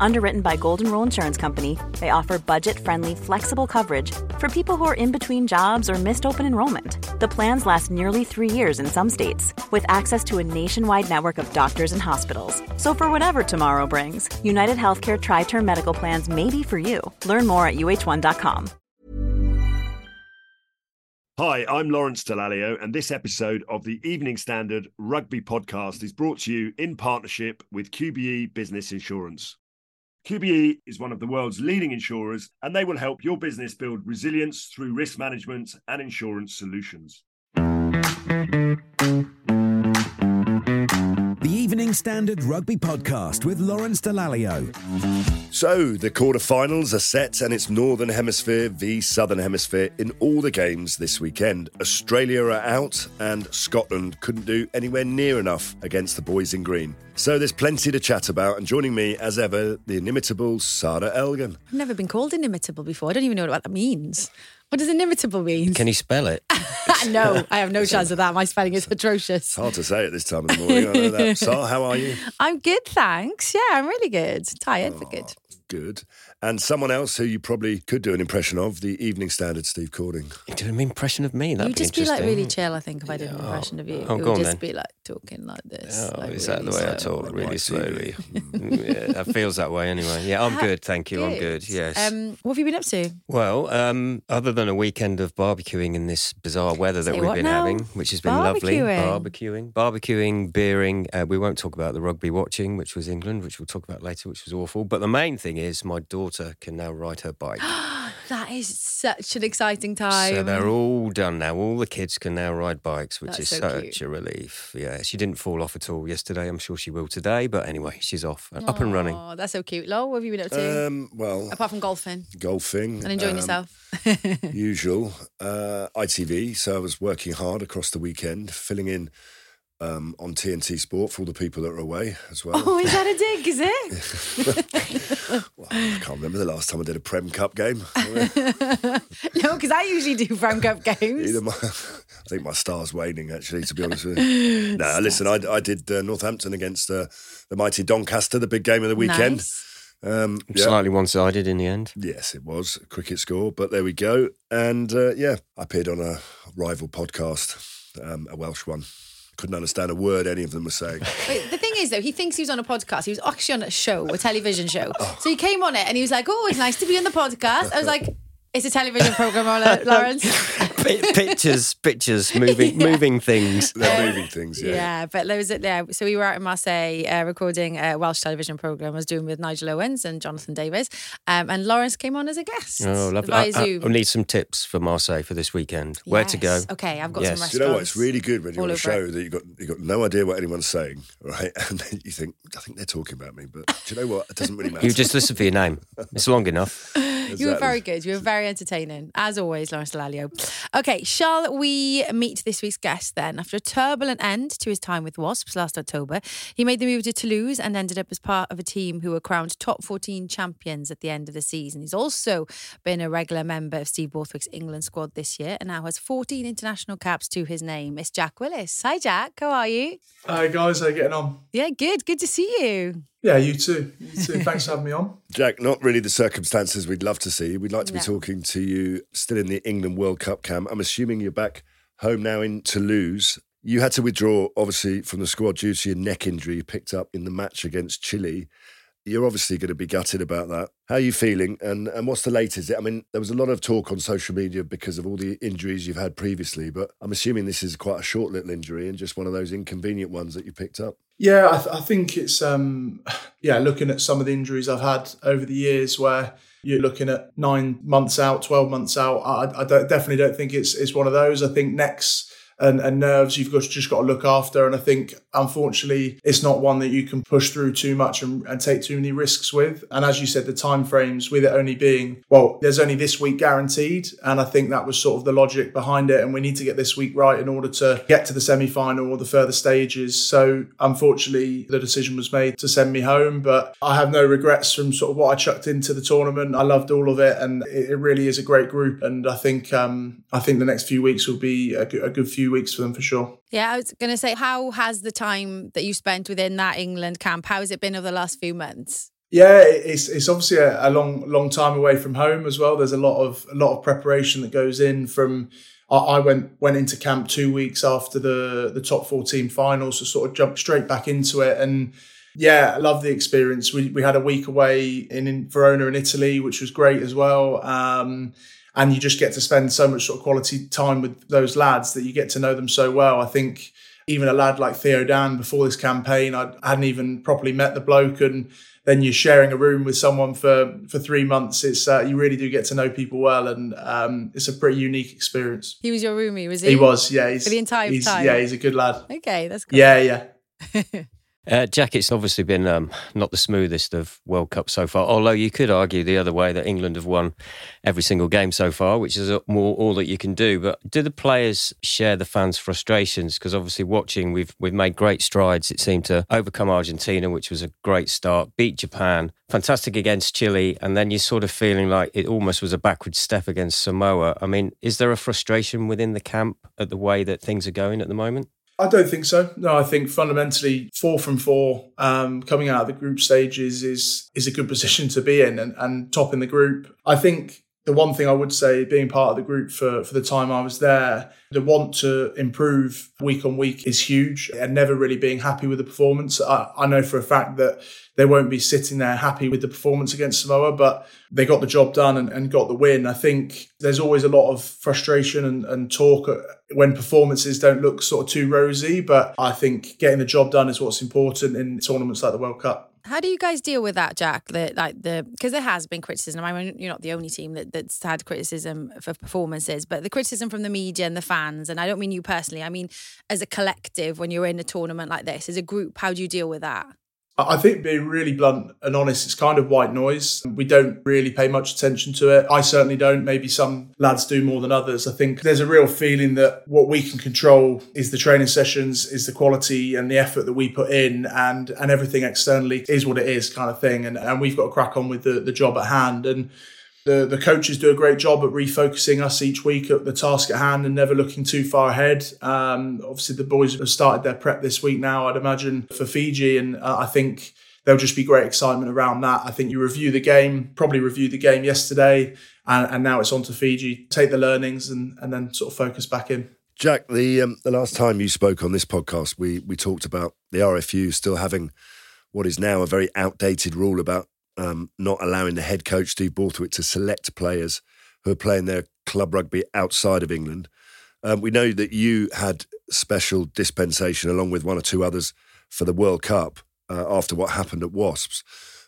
Underwritten by Golden Rule Insurance Company, they offer budget friendly, flexible coverage for people who are in between jobs or missed open enrollment. The plans last nearly three years in some states, with access to a nationwide network of doctors and hospitals. So, for whatever tomorrow brings, United Healthcare Tri Term Medical Plans may be for you. Learn more at uh1.com. Hi, I'm Lawrence Dallaglio, and this episode of the Evening Standard Rugby Podcast is brought to you in partnership with QBE Business Insurance. QBE is one of the world's leading insurers, and they will help your business build resilience through risk management and insurance solutions. The Evening Standard Rugby Podcast with Lawrence Dallaglio. So, the quarterfinals are set, and it's Northern Hemisphere v Southern Hemisphere in all the games this weekend. Australia are out, and Scotland couldn't do anywhere near enough against the boys in green. So, there's plenty to chat about, and joining me, as ever, the inimitable Sarra Elgan. I've never been called inimitable before. I don't even know what that means. What does inimitable mean? Can you spell it? no, I have no chance of that. My spelling is atrocious. It's hard to say at this time of the morning. I know that. How are you? I'm good, thanks. Yeah, I'm really good. Tired, but oh, good. Good. And someone else who you probably could do an impression of, the Evening Standard, Steve Cording. You do an impression of me? That'd You'd just be like really chill, I think, if I did an impression of you. Oh, it would on just then. be like talking like this. Oh, like is that the really way I talk? Really White slowly. TV. yeah, that feels that way anyway. Yeah, I'm good, thank you. I'm good. Yes. Um, what have you been up to? well, um, other than a weekend of barbecuing in this bizarre weather that Say we've what been now? having, which has been lovely, Barbecuing? barbecuing, barbecuing, beering. Uh, we won't talk about the rugby watching, which was England, which we'll talk about later, which was awful. But the main thing is my daughter can now ride her bike. That is such an exciting time. So they're all done now. All the kids can now ride bikes, which That's is so such cute. a relief. Yeah, she didn't fall off at all yesterday. I'm sure she will today. But anyway, she's off, and up and running. Oh, that's so cute. Lo, what have you been up to? Um, well, Apart from golfing golfing. and enjoying um, yourself. usual. Uh, ITV. So I was working hard across the weekend, filling in um, on TNT Sport for all the people that are away as well. oh, is that a dig, is it? Well, I can't remember the last time I did a Prem Cup game. no, because I usually do Prem Cup games. Either my, I think my star's waning, actually, to be honest with you. No, listen, I, I did uh, Northampton against uh, the mighty Doncaster, the big game of the weekend. Nice. Um, yeah. Slightly one-sided in the end. Yes, it was a cricket score, but there we go. And uh, yeah, I appeared on a rival podcast, um, a Welsh one. Couldn't understand a word any of them were saying. Wait, the thing is, though, he thinks he was on a podcast. He was actually on a show, a television show. Oh. So he came on it and he was like, "Oh, it's nice to be on the podcast." I was like, "It's a television program, Law- Lawrence." Pi- pictures, pictures, moving, moving things. They're moving things, yeah. Yeah, but there was a, yeah. So we were out in Marseille uh, recording a Welsh television program. I was doing with Nigel Owens and Jonathan Davies, um, and Lawrence came on as a guest. Oh, lovely. I, I, I need some tips for Marseille for this weekend. Where to go? Okay, I've got Yes. some Do you know what? It's really good when you're all on a show it. that you got you got no idea what anyone's saying, right? And then you think, I think they're talking about me, but do you know what? It doesn't really matter. You just listen for your name. It's long enough. You were very good. You were very entertaining, as always, Lawrence Dallaglio. Okay, shall we meet this week's guest then? After a turbulent end to his time with Wasps last October, he made the move to Toulouse and ended up as part of a team who were crowned top 14 champions at the end of the season. He's also been a regular member of Steve Borthwick's England squad this year and now has 14 international caps to his name. It's Jack Willis. Hi, Jack. How are you? Hi guys, how you getting on? Yeah, good. Good to see you. Yeah, you too. You too. Thanks for having me on. Jack, not really the circumstances we'd love to see. We'd like to be No. talking to you still in the England World Cup camp. I'm assuming you're back home now in Toulouse. You had to withdraw, obviously, from the squad due to your neck injury you picked up in the match against Chile. You're obviously going to be gutted about that. How are you feeling? And and what's the latest? I mean, there was a lot of talk on social media because of all the injuries you've had previously, but I'm assuming this is quite a short little injury and just one of those inconvenient ones that you picked up. Yeah, I, th- I think it's um, yeah. Looking at some of the injuries I've had over the years, where you're looking at nine months out, twelve months out, I, I don't, definitely don't think it's it's one of those. I think necks and, and nerves you've got just got to look after. And I think, unfortunately, it's not one that you can push through too much and, and take too many risks with. And as you said, the time frames with it only being well, there's only this week guaranteed, and I think that was sort of the logic behind it. And we need to get this week right in order to get to the semi final or the further stages. So unfortunately, the decision was made to send me home, but I have no regrets from sort of what I chucked into the tournament. I loved all of it, and it, it really is a great group. And I think um, I think the next few weeks will be a, a good few weeks for them for sure. Yeah, I was going to say, how has the time that you spent within that England camp, how has it been over the last few months? Yeah, it's it's obviously a, a, long long time away from home as well. There's a lot of a lot of preparation that goes in. From I, went went into camp two weeks after the the top fourteen finals, so sort of jumped straight back into it and. Yeah, I love the experience. We, we had a week away in, in Verona in Italy, which was great as well. Um, and you just get to spend so much sort of quality time with those lads that you get to know them so well. I think even a lad like Theo Dan before this campaign, I hadn't even properly met the bloke, and then you're sharing a room with someone for for three months. It's uh, you really do get to know people well, and um, it's a pretty unique experience. He was your roomie, was he? He was, yeah. He's, for the entire he's, time. Yeah, he's a good lad. Okay, that's good. Yeah, yeah. Uh, Jack, it's obviously been um, not the smoothest of World Cups so far, although you could argue the other way that England have won every single game so far, which is more all that you can do. But do the players share the fans' frustrations? Because obviously, watching, we've we've made great strides. It seemed to overcome Argentina, which was a great start, beat Japan, fantastic against Chile, and then you're sort of feeling like it almost was a backward step against Samoa. I mean, is there a frustration within the camp at the way that things are going at the moment? I don't think so. No, I think fundamentally four from four um, coming out of the group stages is is a good position to be in and, and top in the group. I think the one thing I would say, being part of the group for, for the time I was there, the want to improve week on week is huge and never really being happy with the performance. I, I know for a fact that they won't be sitting there happy with the performance against Samoa, but they got the job done and, and got the win. I think there's always a lot of frustration and, and talk when performances don't look sort of too rosy, but I think getting the job done is what's important in tournaments like the World Cup. How do you guys deal with that, Jack? The, like the because there has been criticism. I mean, you're not the only team that, that's had criticism for performances, but the criticism from the media and the fans, and I don't mean you personally. I mean as a collective when you're in a tournament like this, as a group. How do you deal with that? I think being really blunt and honest, it's kind of white noise. We don't really pay much attention to it. I certainly don't. Maybe some lads do more than others. I think there's a real feeling that what we can control is the training sessions, is the quality and the effort that we put in, and and everything externally is what it is, kind of thing. And and we've got to crack on with the the job at hand. And the, the coaches do a great job at refocusing us each week at the task at hand and never looking too far ahead. Um, obviously, the boys have started their prep this week now, I'd imagine, for Fiji. And uh, I think there'll just be great excitement around that. I think you review the game, probably reviewed the game yesterday, and, and now it's on to Fiji. Take the learnings and, and then sort of focus back in. Jack, the um, the last time you spoke on this podcast, we we talked about the RFU still having what is now a very outdated rule about um, not allowing the head coach Steve Borthwick to select players who are playing their club rugby outside of England. Um, we know that you had special dispensation along with one or two others for the World Cup uh, after what happened at Wasps.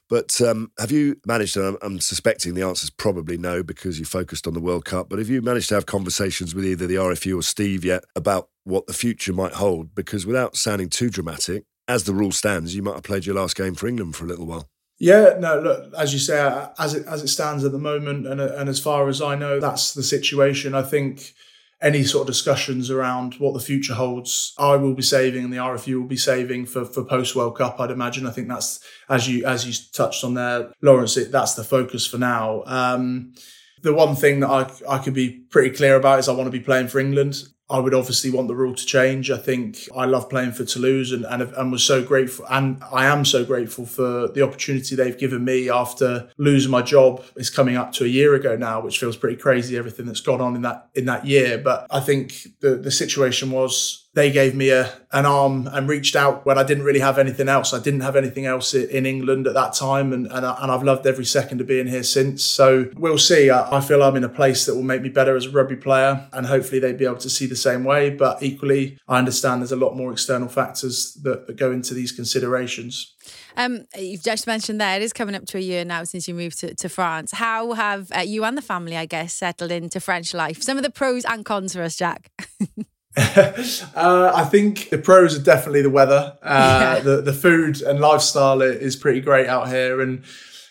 But um, have you managed, and I'm, I'm, suspecting the answer is probably no because you focused on the World Cup, but have you managed to have conversations with either the RFU or Steve yet about what the future might hold? Because without sounding too dramatic, as the rule stands, you might have played your last game for England for a little while. Yeah, no, look, as you say, as it as it stands at the moment, and and as far as I know, that's the situation. I think any sort of discussions around what the future holds, I will be saving, and the RFU will be saving for for post World Cup. I'd imagine. I think that's as you as you touched on there, Lawrence. It, that's the focus for now. Um, the one thing that I I could be pretty clear about is I want to be playing for England. I would obviously want the rule to change. I think I love playing for Toulouse and, and, and was so grateful. And I am so grateful for the opportunity they've given me after losing my job. It's coming up to a year ago now, which feels pretty crazy, everything that's gone on in that, in that year. But I think the, the situation was they gave me a an arm and reached out when I didn't really have anything else. I didn't have anything else in England at that time, and and, I, have loved every second of being here since. So we'll see. I, I, feel I'm in a place that will make me better as a rugby player, and hopefully they'd be able to see the same way. But equally, I understand there's a lot more external factors that, that go into these considerations. Um, you've just mentioned there it is coming up to a year now since you moved to, to France. How have uh, you and the family, I guess, settled into French life? Some of the pros and cons for us, Jack. uh, I think the pros are definitely the weather. Uh, yeah. the, the food and lifestyle is pretty great out here. And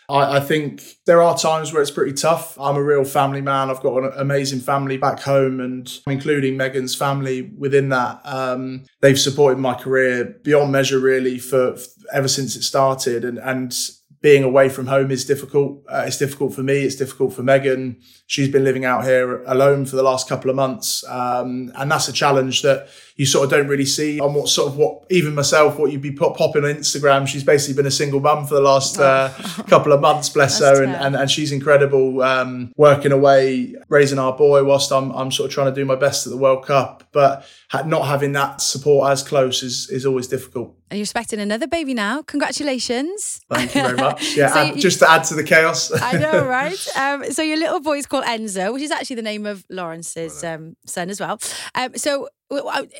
I, I, think there are times where it's pretty tough. I'm a real family man. I've got an amazing family back home, and including Megan's family within that. Um, they've supported my career beyond measure, really, for, for ever since it started. And and being away from home is difficult. Uh, it's difficult for me. It's difficult for Megan. She's been living out here alone for the last couple of months, um, and that's a challenge that you sort of don't really see on what sort of what even myself what you'd be pop, popping on Instagram. She's basically been a single mum for the last uh, couple of months, bless her, and, and, and she's incredible um, working away, raising our boy whilst I'm I'm sort of trying to do my best at the World Cup, but not having that support as close is is always difficult. And you're expecting another baby now. Congratulations. Thank you very much. Yeah, so add, you, just to add to the chaos. I know, right? Um, so your little boy is called Enzo, which is actually the name of Lawrence's um, son as well. Um, so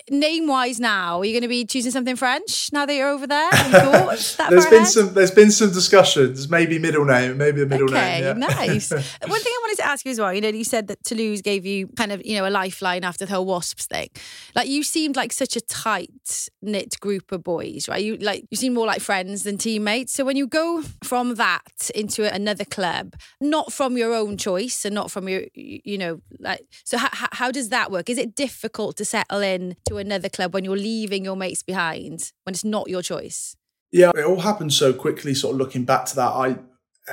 name wise now are you going to be choosing something french now that you're over there? There's been ahead? some there's been some discussions maybe middle name maybe the middle okay, name yeah. nice. One thing i wanted to ask you as well you know you said that toulouse gave you kind of you know a lifeline after the whole wasps thing. Like you seemed like such a tight knit group of boys right? You like you seem more like friends than teammates. So when you go from that into another club not from your own choice and not from your you know like so how, how does that work? Is it difficult to settle settle in to another club when you're leaving your mates behind when it's not your choice? Yeah, it all happened so quickly. Sort of looking back to that, I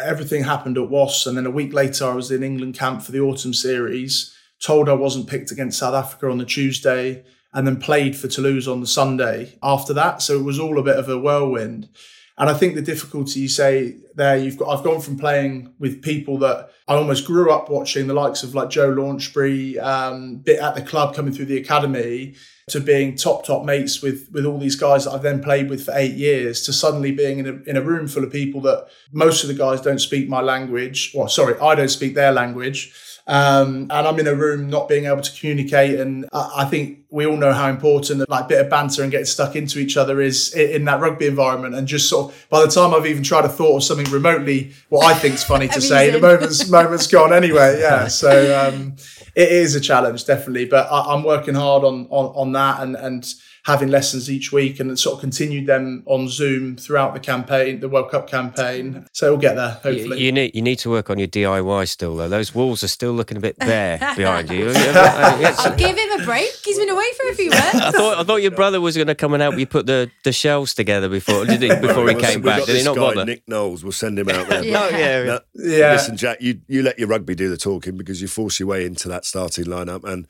everything happened at Wasps, and then a week later, I was in England camp for the autumn series. Told I wasn't picked against South Africa on the Tuesday, and then played for Toulouse on the Sunday after that. So it was all a bit of a whirlwind. And I think the difficulty you say there, you've got, I've gone from playing with people that I almost grew up watching, the likes of like Joe Launchbury, um, bit at the club coming through the academy, to being top top mates with with all these guys that I've then played with for eight years, to suddenly being in a in a room full of people that most of the guys don't speak my language. Well, sorry, I don't speak their language um, and I'm in a room not being able to communicate. And I, I think we all know how important that like bit of banter and getting stuck into each other is in that rugby environment. And just sort of by the time I've even tried to thought of something remotely, what I think is funny to say, the moment's moment's gone anyway. Yeah. So um, it is a challenge, definitely. But I, am working hard on on on that and and having lessons each week and sort of continued them on Zoom throughout the campaign, the World Cup campaign. So we'll get there, hopefully. You, you need you need to work on your DIY still, though. Those walls are still looking a bit bare behind you. I'll give him a break. He's been away for a few months. I thought I thought your brother was going to come and help you put the, the shelves together before did he, before he came back. Did he not guy, bother? Nick Knowles, we'll send him out there. yeah. Oh, yeah. Now, yeah. Listen, Jack, you, you let your rugby do the talking because you force your way into that starting lineup and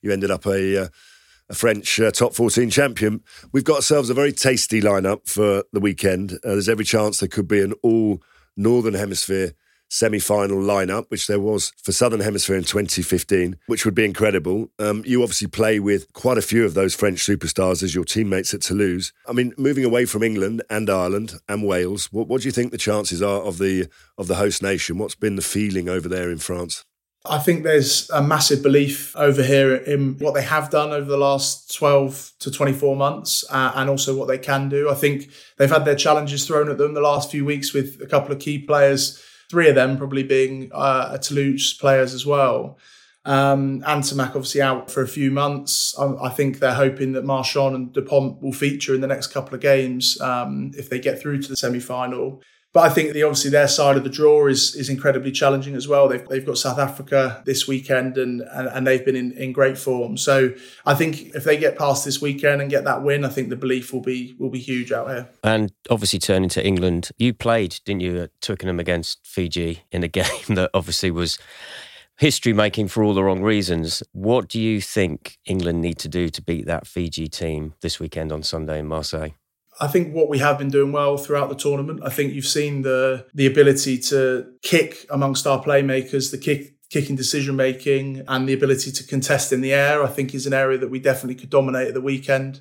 you ended up a. Uh, a French uh, top 14 champion. We've got ourselves a very tasty lineup for the weekend. Uh, there's every chance there could be an all Northern Hemisphere semi final lineup, which there was for Southern Hemisphere in 2015, which would be incredible. Um, you obviously play with quite a few of those French superstars as your teammates at Toulouse. I mean, moving away from England and Ireland and Wales, what, what do you think the chances are of the of the host nation? What's been the feeling over there in France? I think there's a massive belief over here in what they have done over the last 12 to 24 months uh, and also what they can do. I think they've had their challenges thrown at them the last few weeks with a couple of key players, three of them probably being uh, Toulouse players as well. Um, Ntamack obviously out for a few months. I, I, think they're hoping that Marchand and Dupont will feature in the next couple of games um, if they get through to the semi final. But I think the obviously their side of the draw is is incredibly challenging as well. They've they've got South Africa this weekend and and, and they've been in, in great form. So I think if they get past this weekend and get that win, I think the belief will be will be huge out here. And obviously turning to England, you played, didn't you, at Twickenham against Fiji in a game that obviously was history making for all the wrong reasons. What do you think England need to do to beat that Fiji team this weekend on Sunday in Marseille? I think what we have been doing well throughout the tournament. I think you've seen the the ability to kick amongst our playmakers, the kick kicking decision making, and the ability to contest in the air. I think is an area that we definitely could dominate at the weekend.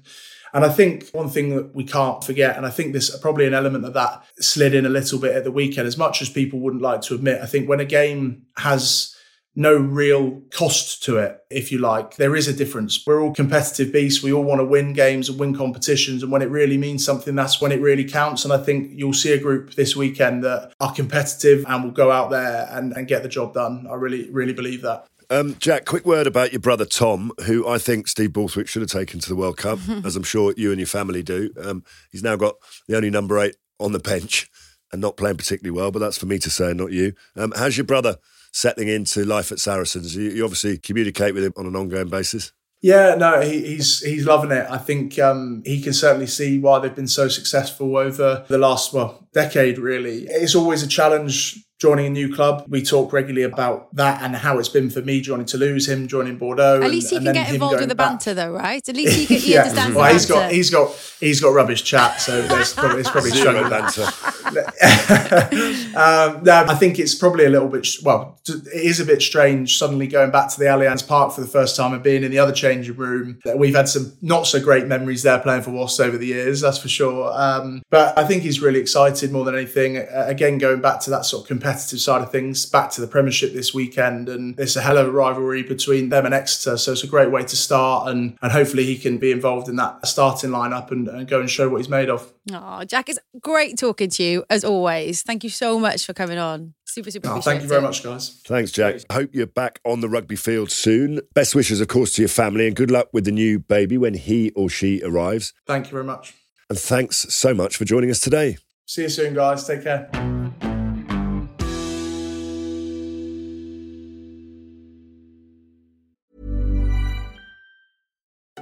And I think one thing that we can't forget, and I think this probably an element of that slid in a little bit at the weekend, as much as people wouldn't like to admit. I think when a game has no real cost to it, if you like. There is a difference. We're all competitive beasts. We all want to win games and win competitions. And when it really means something, that's when it really counts. And I think you'll see a group this weekend that are competitive and will go out there and, and get the job done. I really, really believe that. Um, Jack, quick word about your brother Tom, who I think Steve Borthwick should have taken to the World Cup, as I'm sure you and your family do. Um, he's now got the only number eight on the bench and not playing particularly well, but that's for me to say, not you. Um, how's your brother settling into life at Saracens? You, you obviously communicate with him on an ongoing basis. Yeah, no, he, he's he's loving it. I think um, he can certainly see why they've been so successful over the last well decade. Really, it's always a challenge joining a new club. We talk regularly about that and how it's been for me joining Toulouse, him joining Bordeaux. At and- least he and can get involved with going the back. banter, though, right? At least he, can, he understands Well, the he's got he's got he's got rubbish chat, so there's probably it's probably Zero struggling. banter. um, no, I think it's probably a little bit well. It is a bit strange suddenly going back to the Allianz Park for the first time and being in the other changing room. We've had some not so great memories there playing for Wasps over the years, that's for sure. Um, but I think he's really excited more than anything. Uh, again, going back to that sort of competitive side of things, back to the Premiership this weekend, and it's a hell of a rivalry between them and Exeter. So it's a great way to start, and and hopefully he can be involved in that starting lineup and, and go and show what he's made of. Oh, Jack, it's great talking to you as always. Thank you so much for coming on. Super, super. Oh, thank you very it. much, guys. Thanks, Jack. Hope you're back on the rugby field soon. Best wishes, of course, to your family and good luck with the new baby when he or she arrives. Thank you very much. And thanks so much for joining us today. See you soon, guys. Take care.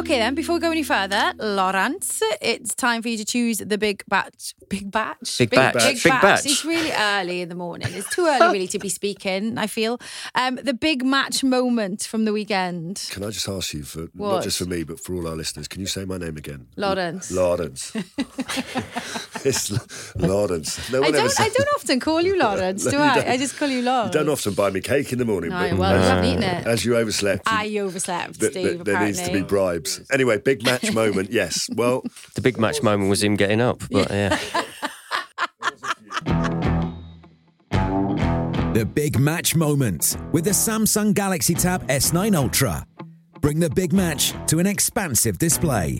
Okay, then, before we go any further, Laurence, it's time for you to choose the big batch. Big batch? Big batch. Big, Big batch. batch. It's really early in the morning. It's too early, really, to be speaking, I feel. Um, the big match moment from the weekend. Can I just ask you, for What? not just for me, but for all our listeners, can you say my name again? Laurence. Lawrence. it's L- Lawrence. No I don't, says I don't often call you Lawrence, do I? I just call you You don't often buy me cake in the morning, No, but well, you as, haven't eaten it. as you overslept, I overslept, th- Steve, th- there needs to be bribes. Anyway, big match moment. Yes. Well, The big match moment was him getting up, but yeah. The big match moment with the Samsung Galaxy Tab S9 Ultra. Bring the big match to an expansive display.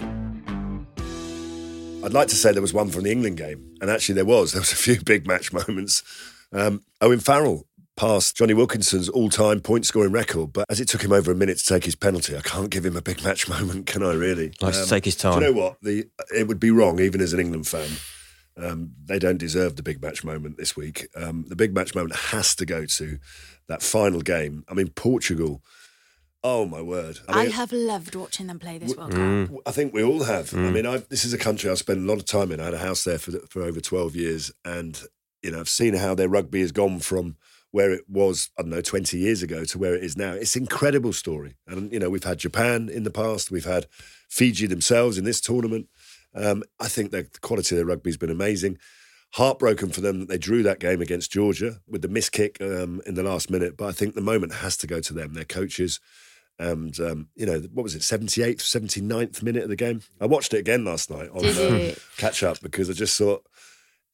I'd like to say there was one from the England game, and actually there was. There was a few big match moments. Um, Owen Farrell passed Jonny Wilkinson's all-time point-scoring record, but as it took him over a minute to take his penalty, I can't give him a big match moment, can I? Really? Likes to take his time. Do you know what? The it would be wrong, even as an England fan. Um, they don't deserve the big match moment this week. Um, the big match moment has to go to that final game. I mean, Portugal. Oh my word! I mean, have loved watching them play this World Cup. Mm. I think we all have. I mean, I've, this is a country I've spent a lot of time in. I had a house there for for over twelve years, and you know, I've seen how their rugby has gone from where it was, I don't know, twenty years ago to where it is now. It's an incredible story, and you know, we've had Japan in the past, we've had Fiji themselves in this tournament. Um, I think the quality of their rugby has been amazing. Heartbroken for them that they drew that game against Georgia with the miss kick um, in the last minute, but I think the moment has to go to them, their coaches. And, um, you know, what was it, 78th, 79th minute of the game? I watched it again last night on uh, catch up because I just thought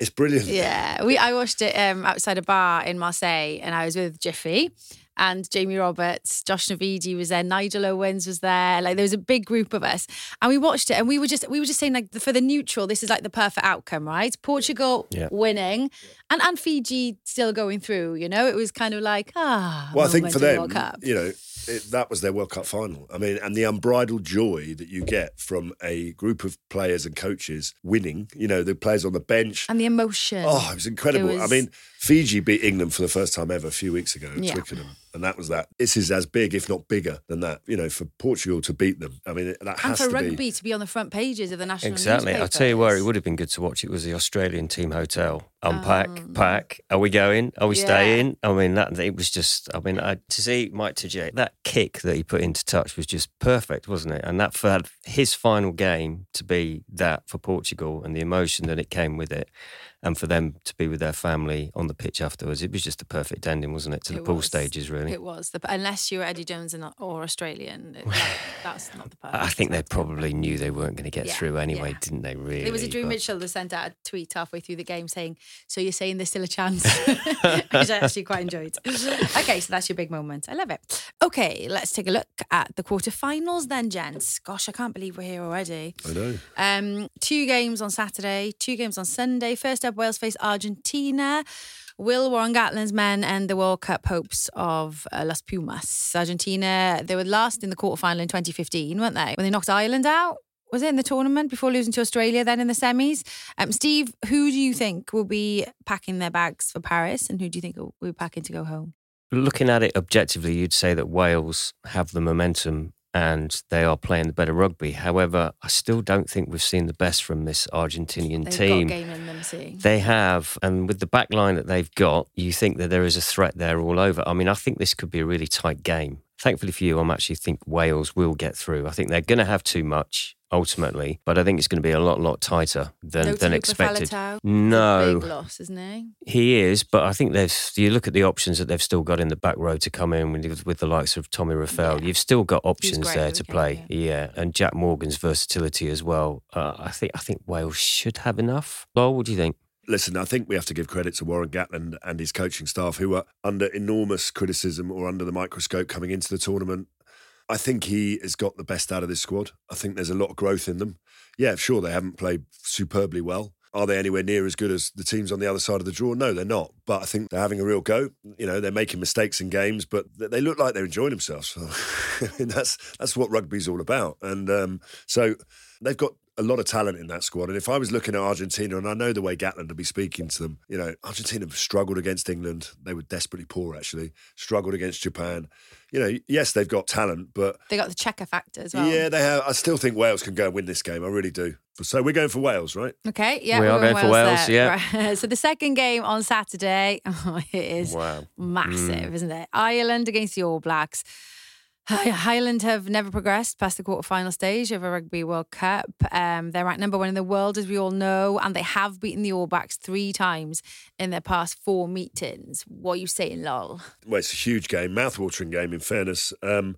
it's brilliant. Yeah, we I watched it um, outside a bar in Marseille, and I was with Jiffy, and Jamie Roberts, Josh Navidi was there, Nigel Owens was there. Like there was a big group of us, and we watched it, and we were just we were just saying like for the neutral, this is like the perfect outcome, right? Portugal Yeah. winning, and and Fiji still going through. You know, it was kind of like ah. Well, I think for them, you know, it, that was their World Cup final. I mean, and the unbridled joy that you get from a group of players and coaches winning, you know, the players on the bench. and the emotion. Oh, it was incredible. It I mean, Fiji beat England for the first time ever a few weeks ago at Yeah. Twickenham. And that was that. This is as big, if not bigger, than that. You know, for Portugal to beat them. I mean, that and has for to rugby be. to be on the front pages of the national Exactly. I'll tell you where it would have been good to watch. It was the Australian team hotel. Unpack, pack. Are we going? Are we Um, Yeah. staying? I mean, that it was just. I mean, I, to see Mike Tadjer, that kick that he put into touch was just perfect, wasn't it? And that for his final game to be that for Portugal and the emotion that it came with it, and for them to be with their family on the pitch afterwards, it was just a perfect ending, wasn't it? To the It pool stages, really. It was the unless you were Eddie Jones and, or Australian, it- like, that's not the perfect. I think they probably knew they weren't going to get Yeah, through anyway, yeah. didn't they? Really? There was a Drew But- Mitchell that sent out a tweet halfway through the game saying, "So you're saying there's still a chance," which I actually quite enjoyed. okay, so that's your big moment. I love it. Okay, let's take a look at the quarterfinals then, gents. Gosh, I can't believe we're here already. I know. Um, two games on Saturday, two games on Sunday. First up, Wales face Argentina. Will Warren Gatland's men and the World Cup hopes of uh, Las Pumas. Argentina, they were last in the quarterfinal in 2015, weren't they? When they knocked Ireland out? Was it in the tournament before losing to Australia, then in the semis? Um, Steve, who do you think will be packing their bags for Paris and who do you think will be packing to go home? looking at it objectively, you'd say that Wales have the momentum and they are playing the better rugby. However, I still don't think we've seen the best from this Argentinian They've team. game in them, see. They have, and with the back line that they've got, you think that there is a threat there all over. I mean, I think this could be a really tight game. Thankfully for you, I'm actually think Wales will get through. I think they're going to have too much ultimately, but I think it's going to be a lot, lot tighter than no than expected. Faletau. No, Big loss, isn't he? he is, but I think they've. You look at the options that they've still got in the back row to come in with, with the likes of Tommy Reffell. Yeah. You've still got options there when to he came, play. Yeah. and Jac Morgan's versatility as well. Uh, I think. I think Wales should have enough. Lowell, what do you think? Listen, I think we have to give credit to Warren Gatland and his coaching staff, who are under enormous criticism or under the microscope coming into the tournament. I think he has got the best out of this squad. I think there's a lot of growth in them. Yeah, sure, they haven't played superbly well. Are they anywhere near as good as the teams on the other side of the draw? No, they're not. But I think they're having a real go. You know, they're making mistakes in games, but they look like they're enjoying themselves. That's that's what rugby's all about. And um, so they've got a lot of talent in that squad. And if I was looking at Argentina, and I know the way Gatland would be speaking to them, you know, Argentina have struggled against England. They were desperately poor, actually. Struggled against Japan. You know, yes, they've got talent, but They got the checker factor as well. yeah, they have. I still think Wales can go and win this game. I really do. So we're going for Wales, right? Okay, yeah, We we're are going for Wales, there. yeah. Right. So the second game on Saturday, oh, it is Wow. massive, Mm. isn't it? Ireland against the All Blacks. Hi- Ireland have never progressed past the quarterfinal stage of a Rugby World Cup. Um, they're ranked number one in the world, as we all know, and they have beaten the All Blacks three times in their past four meetings. What are you saying, lol? Well, it's a huge game, mouth-watering game. In fairness, um,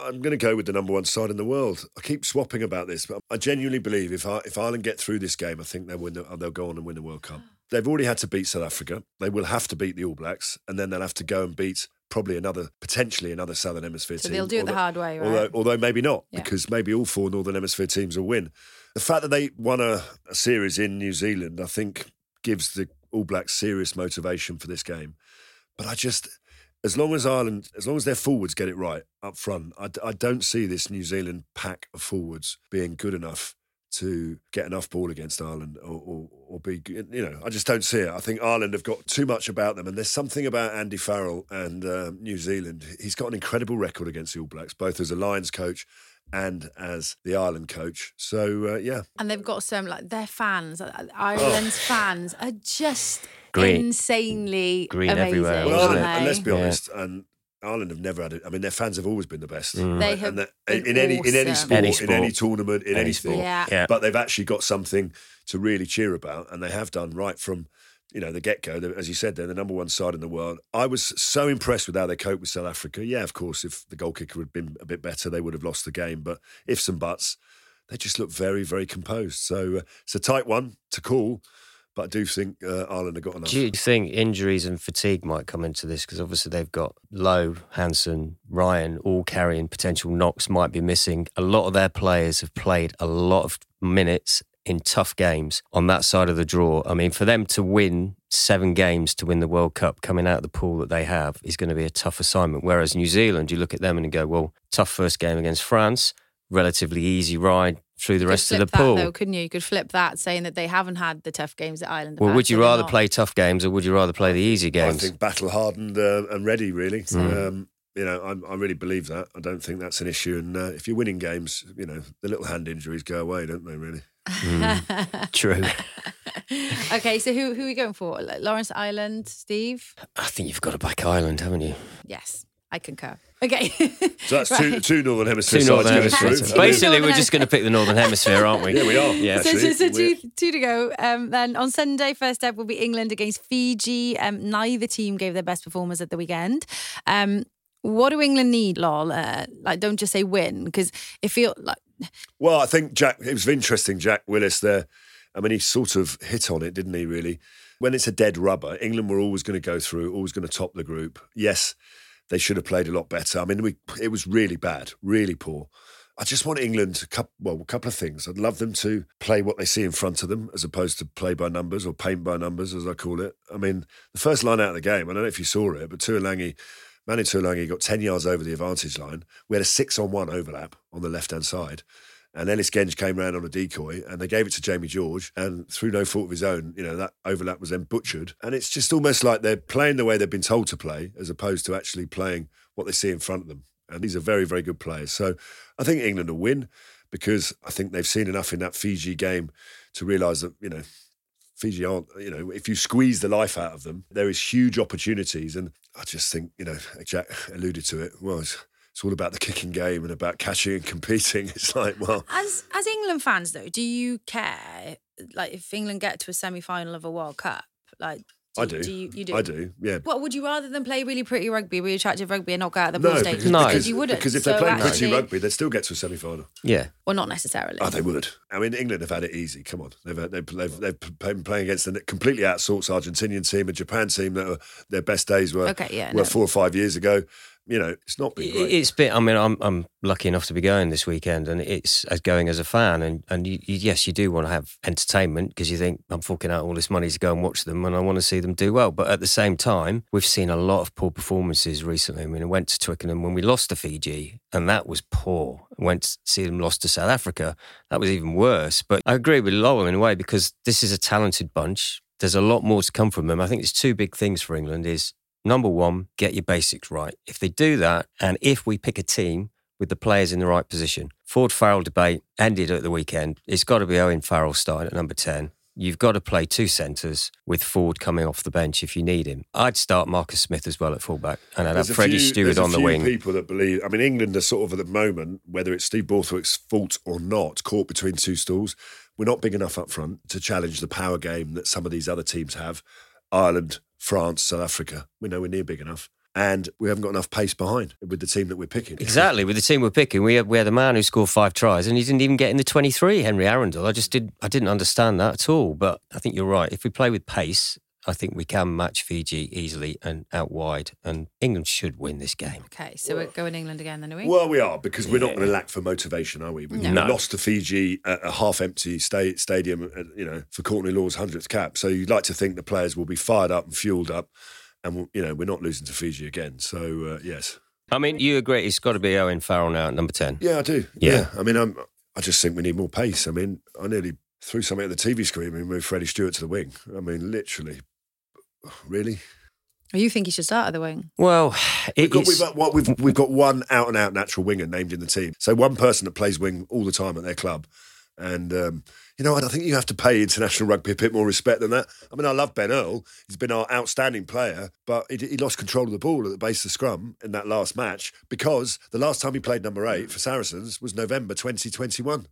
I'm going to go with the number one side in the world. I keep swapping about this, but I genuinely believe if I, if Ireland get through this game, I think they'll win. The, they'll go on and win the World Cup. They've already had to beat South Africa. They will have to beat the All Blacks, and then they'll have to go and beat probably another, potentially another Southern Hemisphere So team. they'll do it the hard way, right? Although, although maybe not, Yeah. because maybe all four Northern Hemisphere teams will win. The fact that they won a, a series in New Zealand, I think, gives the All Blacks serious motivation for this game. But I just, as long as Ireland, as long as their forwards get it right up front, I don't see this New Zealand pack of forwards being good enough to get enough ball against Ireland or, or, or be, you know, I just don't see it. I think Ireland have got too much about them. And there's something about Andy Farrell and um, New Zealand. He's got an incredible record against the All Blacks, both as a Lions coach and as the Ireland coach. So, uh, yeah. And they've got some like their fans, uh, Ireland's Oh. fans are just Green. insanely Green amazing. everywhere, Well, wasn't Ireland, and let's be Yeah. honest, and Ireland have never had it. I mean, their fans have always been the best. Mm. They Right? have and that- been in any in any sport, Any in any tournament, in any, Any sport. sport. Yeah. Yeah. But they've actually got something to really cheer about, and they have done right from you know the get go. As you said, they're the number one side in the world. I was so impressed with how they coped with South Africa. Yeah, of course, if the goal kicker had been a bit better, they would have lost the game. But ifs and buts, they just look very very composed. So uh, it's a tight one to call. But I do think uh, Ireland have got enough. Do you think injuries and fatigue might come into this? Because obviously they've got Lowe, Hansen, Ryan all carrying potential knocks, might be missing. A lot of their players have played a lot of minutes in tough games on that side of the draw. I mean, for them to win seven games to win the World Cup coming out of the pool that they have is going to be a tough assignment. Whereas New Zealand, you look at them and you go, well, tough first game against France, relatively easy ride through the rest of flip the pool. that, though, couldn't you? You could flip that, saying that they haven't had the tough games at Ireland. well, would you rather play tough games or would you rather play the easy games? I think battle hardened uh, and ready, really. Mm. Um, you know, I, I really believe that. I don't think that's an issue. And uh, if you're winning games, you know, the little hand injuries go away, don't they? Really. Mm. True. okay, so who who are we going for? Lawrence Ireland, Steve? I think you've got to back Ireland, haven't you? Yes, I concur. Okay. So that's two, Right. two Northern Hemisphere Two sides Northern going Hemispheres. through. I Basically, we're just going to pick the Northern Hemisphere, aren't we? Yeah, we are. Yeah. So, so, so two, two to go. Um, then on Sunday, first up will be England against Fiji. Um, neither team gave their best performers at the weekend. Um, what do England need, lol? Uh, like, don't just say win because it feel like Well, I think Jack, it was interesting, Jack Willis there. I mean, he sort of hit on it, didn't he, really? When it's a dead rubber, England were always going to go through, always going to top the group. Yes, they should have played a lot better. I mean, we, it was really bad, really poor. I just want England to, well, a couple of things. I'd love them to play what they see in front of them as opposed to play by numbers or paint by numbers, as I call it. I mean, the first line out of the game, I don't know if you saw it, but Tuilagi, Manu Tuilagi got 10 yards over the advantage line. We had a six on one overlap on the left hand side. And Ellis Genge came round on a decoy and they gave it to Jamie George. And through no fault of his own, you know, that overlap was then butchered. And it's just almost like they're playing the way they've been told to play as opposed to actually playing what they see in front of them. And these are very, very good players. So I think England will win because I think they've seen enough in that Fiji game to realise that, you know, Fiji aren't, you know, if you squeeze the life out of them, there is huge opportunities. And I just think, you know, Jack alluded to it, well, it's, it's all about the kicking game and about catching and competing. It's like, well, as as England fans though, do you care like if England get to a semi final of a World Cup? Like, I do. Do you, you do? I do, yeah. What would you rather than play really pretty rugby, really attractive rugby, and not go out of the No, pool stage? because, No. because, you wouldn't. because if So they're playing actually- pretty rugby, they'd still get to a semi final. Yeah. well, not necessarily. Oh, they would. I mean, England have had it easy. Come on, they've they've they've, they've been playing against a completely outsourced Argentinian team, a Japan team that were, their best days were Okay, yeah, were no. four or five years ago. You know, it's not been great. It's been. I mean, I'm I'm lucky enough to be going this weekend, and it's as going as a fan, and and you, you, yes, you do want to have entertainment because you think I'm forking out all this money to go and watch them, and I want to see them do well. But at the same time, we've seen a lot of poor performances recently. I mean, I went to Twickenham when we lost to Fiji, and that was poor. I went to see them lost to South Africa, that was even worse. But I agree with Lowell in a way because this is a talented bunch. There's a lot more to come from them. I think there's two big things for England: is number one, get your basics right. If they do that, and if we pick a team with the players in the right position, Ford Farrell debate ended at the weekend. It's got to be Owen Farrell starting at number 10. You've got to play two centres with Ford coming off the bench if you need him. I'd start Marcus Smith as well at fullback, and I'd There's have Freddie few- Steward on the few wing. People that believe, I mean, England are sort of at the moment, whether it's Steve Borthwick's fault or not, caught between two stools. We're not big enough up front to challenge the power game that some of these other teams have. Ireland, France, South Africa. We know we're near big enough. And we haven't got enough pace behind with the team that we're picking. Exactly. With the team we're picking, we had, we had a man who scored five tries and he didn't even get in the 23, Henry Arundell. I just did, I didn't understand that at all. But I think you're right. If we play with pace, I think we can match Fiji easily and out wide. And England should win this game. Okay, so we're going England again, then, are we? Well, we are because we're not going to lack for motivation, are we? We've No. lost to Fiji at a half-empty sta- stadium, uh, you know, for Courtney Lawes' hundredth cap. So you'd like to think the players will be fired up and fueled up, and you know we're not losing to Fiji again. So uh, yes, I mean, you agree it's got to be Owen Farrell now at number 10. yeah, I do. Yeah. Yeah, I mean, I'm, I just think we need more pace. I mean, I nearly threw something at the TV screen and moved Freddie Steward to the wing. I mean, literally, really. Or you think he should start at the wing? Well, We've got, is- we've, got, what, we've, we've got one out and out natural winger named in the team. So one person that plays wing all the time at their club. And, um, you know, I think you have to pay international rugby a bit more respect than that. I mean, I love Ben Earl. He's been our outstanding player, but he, he lost control of the ball at the base of the scrum in that last match because the last time he played number eight for Saracens was November 2021.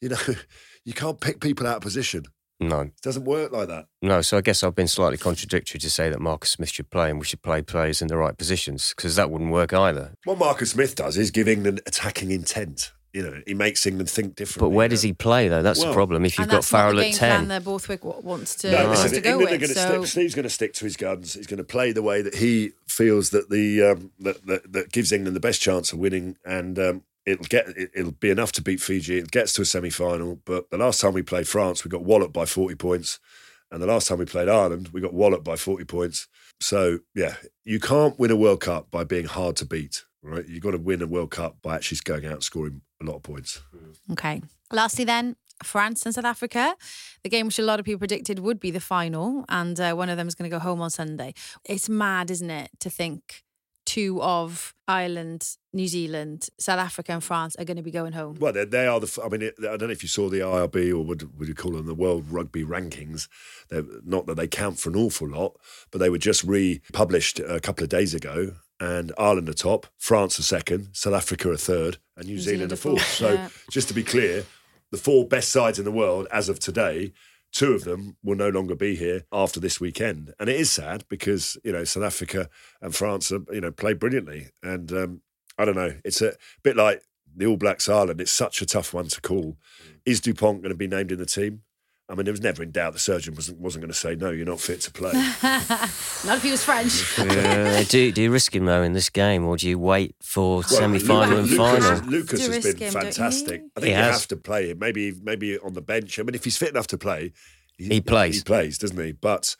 You know, you can't pick people out of position. No, It doesn't work like that. no. So I guess I've been slightly contradictory to say that Marcus Smith should play and we should play players in the right positions because that wouldn't work either. What Marcus Smith does is give England attacking intent. you know, he makes England think differently. But where does he play though? That's Well- the problem. If you've and got that's not Farrell the at game plan ten, that Borthwick wants to, No, wants listen, to go England are with. going to So stick. Steve's going to stick to his guns. He's going to play the way that he feels that the um, that, that that gives England the best chance of winning, and um, it'll get it, it'll be enough to beat Fiji. It gets to a semi final. But the last time we played France, we got walloped by forty points, and the last time we played Ireland, we got walloped by forty points. So yeah, you can't win a World Cup by being hard to beat. Right, you've got to win a World Cup by actually going out and scoring a lot of points. Okay. Lastly, then, France and South Africa, the game which a lot of people predicted would be the final, and uh, one of them is going to go home on Sunday. It's mad, isn't it, to think two of Ireland, New Zealand, South Africa, and France are going to be going home. Well, they, they are the. I mean, it, I don't know if you saw the IRB or what would you call them the World Rugby Rankings. They're, not that they count for an awful lot, but they were just republished a couple of days ago. And Ireland are top, France are second, South Africa are third, and New, New Zealand, Zealand are fourth, So, yeah. just to be clear, the four best sides in the world as of today. Two of them will no longer be here after this weekend, and it is sad because you know South Africa and France, are, you know, play brilliantly, and um, I don't know. It's a bit like the All Blacks Ireland. It's such a tough one to call. Is Dupont going to be named in the team? I mean, there was never in doubt the surgeon wasn't wasn't going to say no. You're not fit to play. Not if he was French. Uh, do, do you risk him though in this game, or do you wait for Well, semi final and Lucas, final? Lucas, Lucas has risk been him, don't fantastic. you? I think He you has. have to play him. Maybe maybe on the bench. I mean, if he's fit enough to play, He plays. He plays, doesn't he? But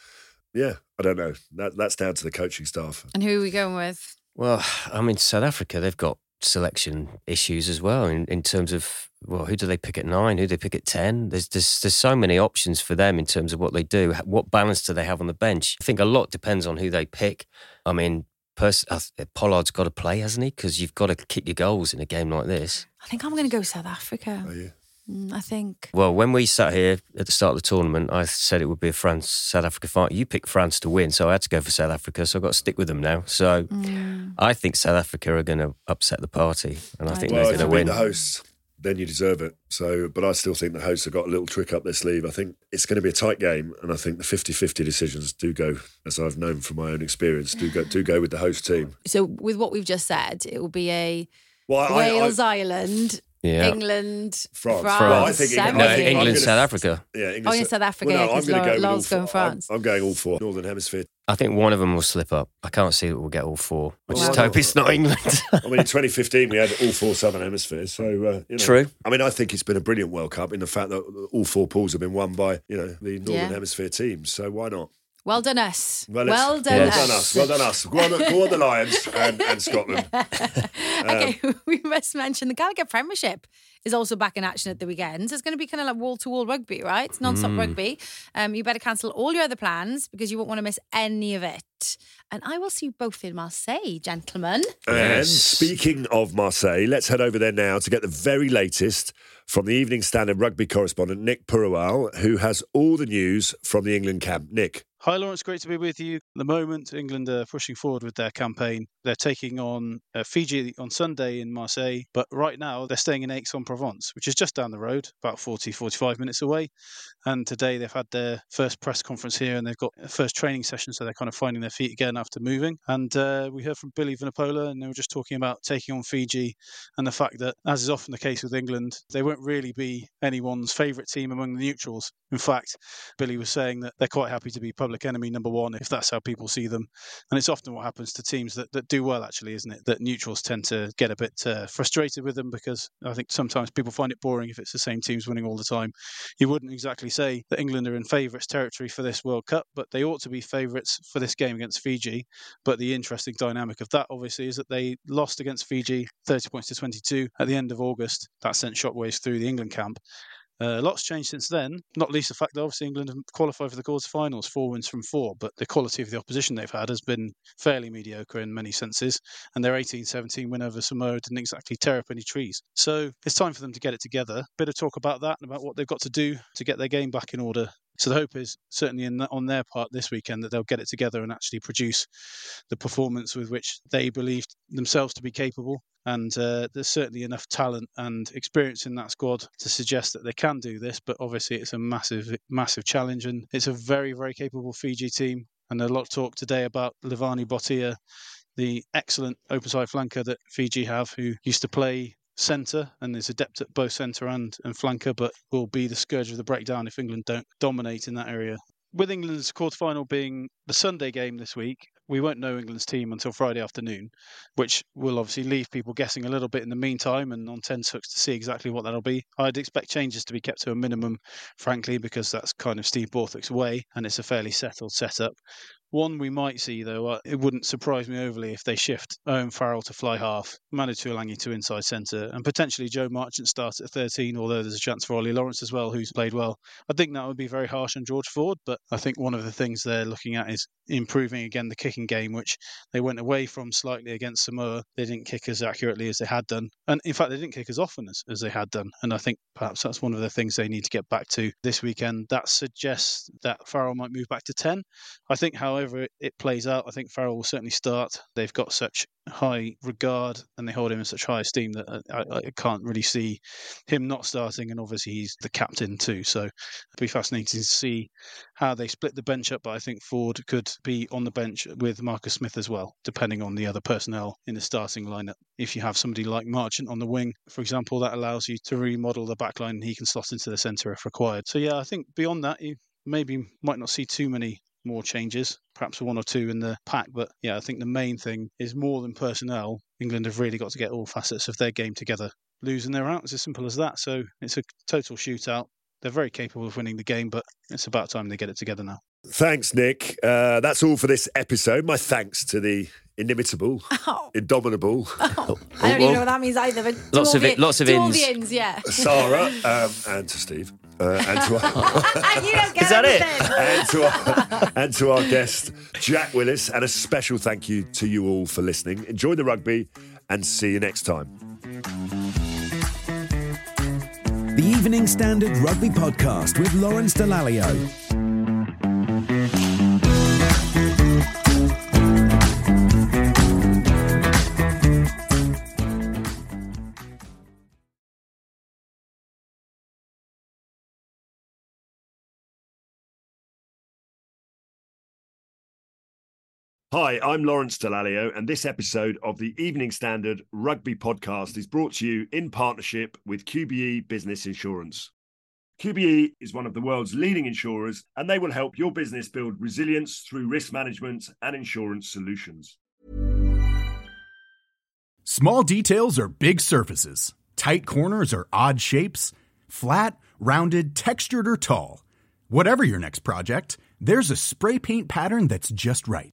yeah, I don't know. That, that's down to the coaching staff. and who are we going with? Well, I mean, South Africa, they've got selection issues as well in, in terms of well, who do they pick at nine? Who do they pick at ten? There's, there's there's so many options for them in terms of what they do. What balance do they have on the bench? I think a lot depends on who they pick. I mean, pers- I th- Pollard's got to play, hasn't he? Because you've got to kick your goals in a game like this. I think I'm going to go South Africa. Oh, yeah. Mm, I think. Well, when we sat here at the start of the tournament, I said it would be a France South Africa fight. You picked France to win, so I had to go for South Africa. So I've got to stick with them now. So Mm. I think South Africa are going to upset the party, and I think Well, they're going you to beat win. the hosts, then you deserve it. So, but I still think the hosts have got a little trick up their sleeve. I think it's going to be a tight game, and I think the 50-50 decisions do go, as I've known from my own experience, do go do go with the host team. So, with what we've just said, it will be a Well, I- I- Wales, Ireland, Yeah. England, France. France. Well, I think England- No, I think England, gonna- South Africa. Yeah, England, Oh, yeah, South Africa, Well, no, yeah, I'm 'cause going to Laura- go with all Laura's going four. I'm- France. I'm, going all four Northern Hemisphere. I think one of them will slip up. I can't see that we'll get all four. I Well, just why hope it's not England. I mean, in 2015 we had all four Southern Hemispheres, so uh, you know. True. I mean, I think it's been a brilliant World Cup in the fact that all four pools have been won by you know the Northern Yeah. Hemisphere teams. So why not? Well done us. Well, let's- done. Well us. done us. Well done us. Go on, go on the Lions and, and Scotland. okay, um, we must mention the Gallagher Premiership is also back in action at the weekend. So it's going to be kind of like wall to wall rugby, right? It's non-stop Mm. rugby. Um, you better cancel all your other plans because you won't want to miss any of it. And I will see you both in Marseille, gentlemen. And Yes. speaking of Marseille, let's head over there now to get the very latest from the Evening Standard rugby correspondent Nick Purewal, who has all the news from the England camp. Nick. Hi, Lawrence. Great to be with you. At the moment, England are pushing forward with their campaign. They're taking on uh, Fiji on Sunday in Marseille, but right now they're staying in Aix-en-Provence, which is just down the road, about 40, 45 minutes away. And today they've had their first press conference here and they've got a first training session, so they're kind of finding their feet again after moving. And uh, we heard from Billy Vunipola, and they were just talking about taking on Fiji and the fact that, as is often the case with England, they won't really be anyone's favourite team among the neutrals. In fact, Billy was saying that they're quite happy to be public enemy number one if that's how people see them. And it's often what happens to teams that, that do well, actually, isn't it? That neutrals tend to get a bit uh, frustrated with them because I think sometimes people find it boring if it's the same teams winning all the time. You wouldn't exactly say that England are in favourites territory for this World Cup, but they ought to be favourites for this game against Fiji. But the interesting dynamic of that, obviously, is that they lost against Fiji 30 points to 22 at the end of August. That sent shockwaves through the England camp. Uh, lots changed since then, not least the fact that obviously England have qualified for the quarterfinals, four wins from four, but the quality of the opposition they've had has been fairly mediocre in many senses, and their 18-17 win over Samoa didn't exactly tear up any trees. So it's time for them to get it together. Bit of talk about that and about what they've got to do to get their game back in order. So the hope is certainly in on their part this weekend that they'll get it together and actually produce the performance with which they believe themselves to be capable and uh, there's certainly enough talent and experience in that squad to suggest that they can do this. But obviously, it's a massive, massive challenge, and it's a very, very capable Fiji team. And a lot of talk today about Levani Botia, the excellent open side flanker that Fiji have, who used to play centre and is adept at both centre and, and flanker, but will be the scourge of the breakdown if England don't dominate in that area. With England's quarterfinal being the Sunday game this week, we won't know England's team until Friday afternoon, which will obviously leave people guessing a little bit in the meantime and on 10 hooks to see exactly what that'll be. I'd expect changes to be kept to a minimum, frankly, because that's kind of Steve Borthwick's way and it's a fairly settled setup. One we might see, though, uh, it wouldn't surprise me overly if they shift Owen Farrell to fly half, Manu Tuilagi to inside centre, and potentially Joe Marchant starts at 13, although there's a chance for Ollie Lawrence as well, who's played well. I think that would be very harsh on George Ford, but I think one of the things they're looking at is improving again the kicking game, which they went away from slightly against Samoa. They didn't kick as accurately as they had done. And in fact, they didn't kick as often as, as they had done. And I think perhaps that's one of the things they need to get back to this weekend. That suggests that Farrell might move back to 10. I think, however, it plays out, I think Farrell will certainly start. They've got such high regard and they hold him in such high esteem that I, I can't really see him not starting. And obviously, he's the captain too. So it'll be fascinating to see how they split the bench up. But I think Ford could be on the bench with Marcus Smith as well, depending on the other personnel in the starting lineup. If you have somebody like Marchant on the wing, for example, that allows you to remodel the backline and he can slot into the centre if required. So, yeah, I think beyond that, you maybe might not see too many more changes, perhaps one or two in the pack. But yeah, I think the main thing is more than personnel. England have really got to get all facets of their game together. Losing their out is as simple as that. So it's a total shootout. They're very capable of winning the game, but it's about time they get it together now. Thanks, Nick. Uh, that's all for this episode. My thanks to the inimitable, Oh. indomitable Oh, I don't even know what that means either. But Lots of it- lots of to all ins. ins, yeah. Sarra um, and to Steve. Uh, and to our, you don't get Is that it? and to our and to our guest Jack Willis, and a special thank you to you all for listening. Enjoy the rugby, and see you next time. The Evening Standard Rugby Podcast with Lawrence Dallaglio. Hi, I'm Lawrence Dallaglio, and this episode of the Evening Standard Rugby Podcast is brought to you in partnership with QBE Business Insurance. QBE is one of the world's leading insurers, and they will help your business build resilience through risk management and insurance solutions. Small details are big surfaces. Tight corners are odd shapes. Flat, rounded, textured, or tall. Whatever your next project, there's a spray paint pattern that's just right.